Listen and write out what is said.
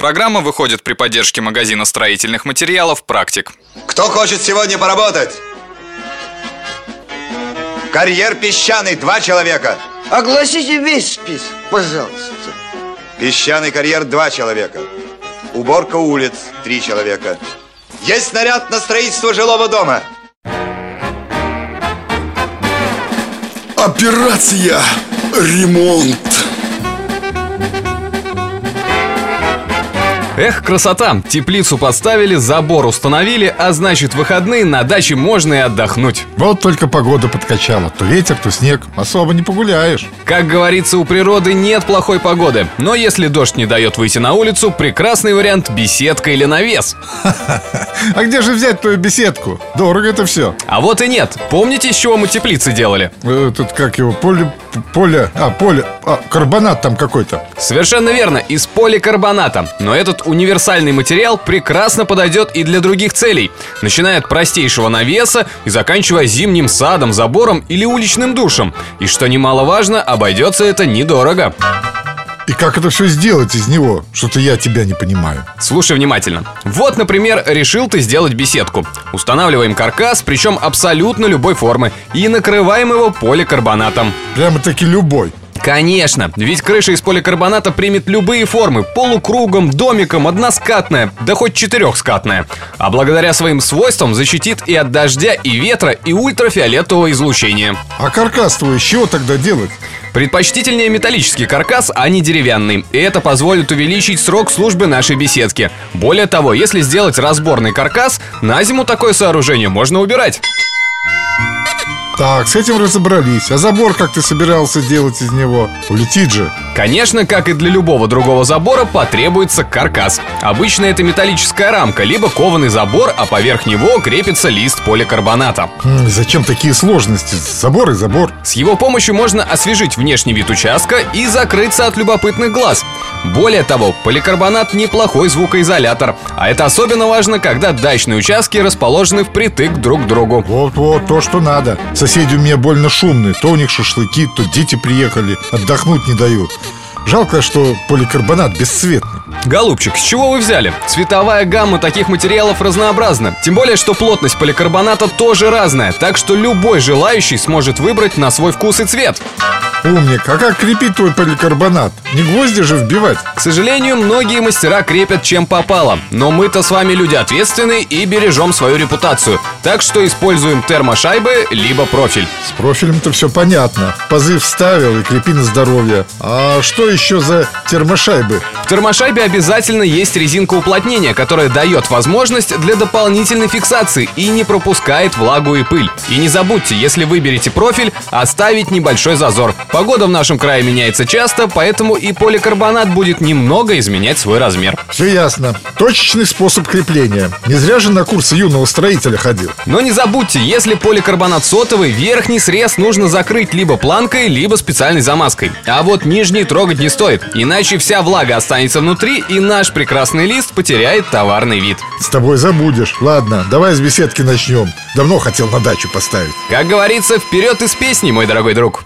Программа выходит при поддержке магазина строительных материалов «Практик». Кто хочет сегодня поработать? Карьер песчаный, два человека. Огласите весь список, пожалуйста. Песчаный карьер, два человека. Уборка улиц, три человека. Есть снаряд на строительство жилого дома. Операция «Ремонт». Эх, красота! Теплицу поставили, забор установили, а значит выходные на даче можно и отдохнуть. Вот только погода подкачала. То ветер, то снег. Особо не погуляешь. Как говорится, у природы нет плохой погоды. Но если дождь не дает выйти на улицу, прекрасный вариант беседка или навес. А где же взять твою беседку? Дорого это все. А вот и нет. Помните, из чего мы теплицы делали? Тут как его, поле, поле, а, поле, а, карбонат там какой-то. Совершенно верно, из поликарбоната. Но этот универсальный материал прекрасно подойдет и для других целей, начиная от простейшего навеса и заканчивая зимним садом, забором или уличным душем. И что немаловажно, обойдется это недорого. И как это все сделать из него? Что-то я тебя не понимаю. Слушай внимательно. Вот, например, решил ты сделать беседку. Устанавливаем каркас, причем абсолютно любой формы, и накрываем его поликарбонатом. Прямо-таки любой. Конечно, ведь крыша из поликарбоната примет любые формы Полукругом, домиком, односкатная, да хоть четырехскатная А благодаря своим свойствам защитит и от дождя, и ветра, и ультрафиолетового излучения А каркас твой из чего тогда делать? Предпочтительнее металлический каркас, а не деревянный. И это позволит увеличить срок службы нашей беседки. Более того, если сделать разборный каркас, на зиму такое сооружение можно убирать. Так, с этим разобрались. А забор как ты собирался делать из него? Улетит же. Конечно, как и для любого другого забора, потребуется каркас. Обычно это металлическая рамка, либо кованый забор, а поверх него крепится лист поликарбоната. М, Зачем такие сложности? Забор и забор. С его помощью можно освежить внешний вид участка и закрыться от любопытных глаз. Более того, поликарбонат неплохой звукоизолятор. А это особенно важно, когда дачные участки расположены впритык друг к другу. Вот-вот, то, что надо. Соседи у меня больно шумные. То у них шашлыки, то дети приехали. Отдохнуть не дают. Жалко, что поликарбонат бесцветный. Голубчик, с чего вы взяли? Цветовая гамма таких материалов разнообразна. Тем более, что плотность поликарбоната тоже разная, так что любой желающий сможет выбрать на свой вкус и цвет. Умник, а как крепить твой поликарбонат? Не гвозди же вбивать. К сожалению, многие мастера крепят чем попало, но мы-то с вами люди ответственные и бережем свою репутацию. Так что используем термошайбы либо профиль. С профилем-то все понятно. Пазы вставил и крепи на здоровье. А что еще за термошайбы? В термошайбе обязательно есть резинка уплотнения, которая дает возможность для дополнительной фиксации и не пропускает влагу и пыль. И не забудьте, если выберете профиль, оставить небольшой зазор. Погода в нашем крае меняется часто, поэтому и поликарбонат будет немного изменять свой размер. Все ясно. Точечный способ крепления. Не зря же на курсы юного строителя ходил. Но не забудьте, если поликарбонат сотовый, верхний срез нужно закрыть либо планкой, либо специальной замазкой. А вот нижний трогать не стоит, иначе вся влага останется внутри и наш прекрасный лист потеряет товарный вид. С тобой забудешь. Ладно, давай с беседки начнем. Давно хотел на дачу поставить. Как говорится, вперед из песни, мой дорогой друг.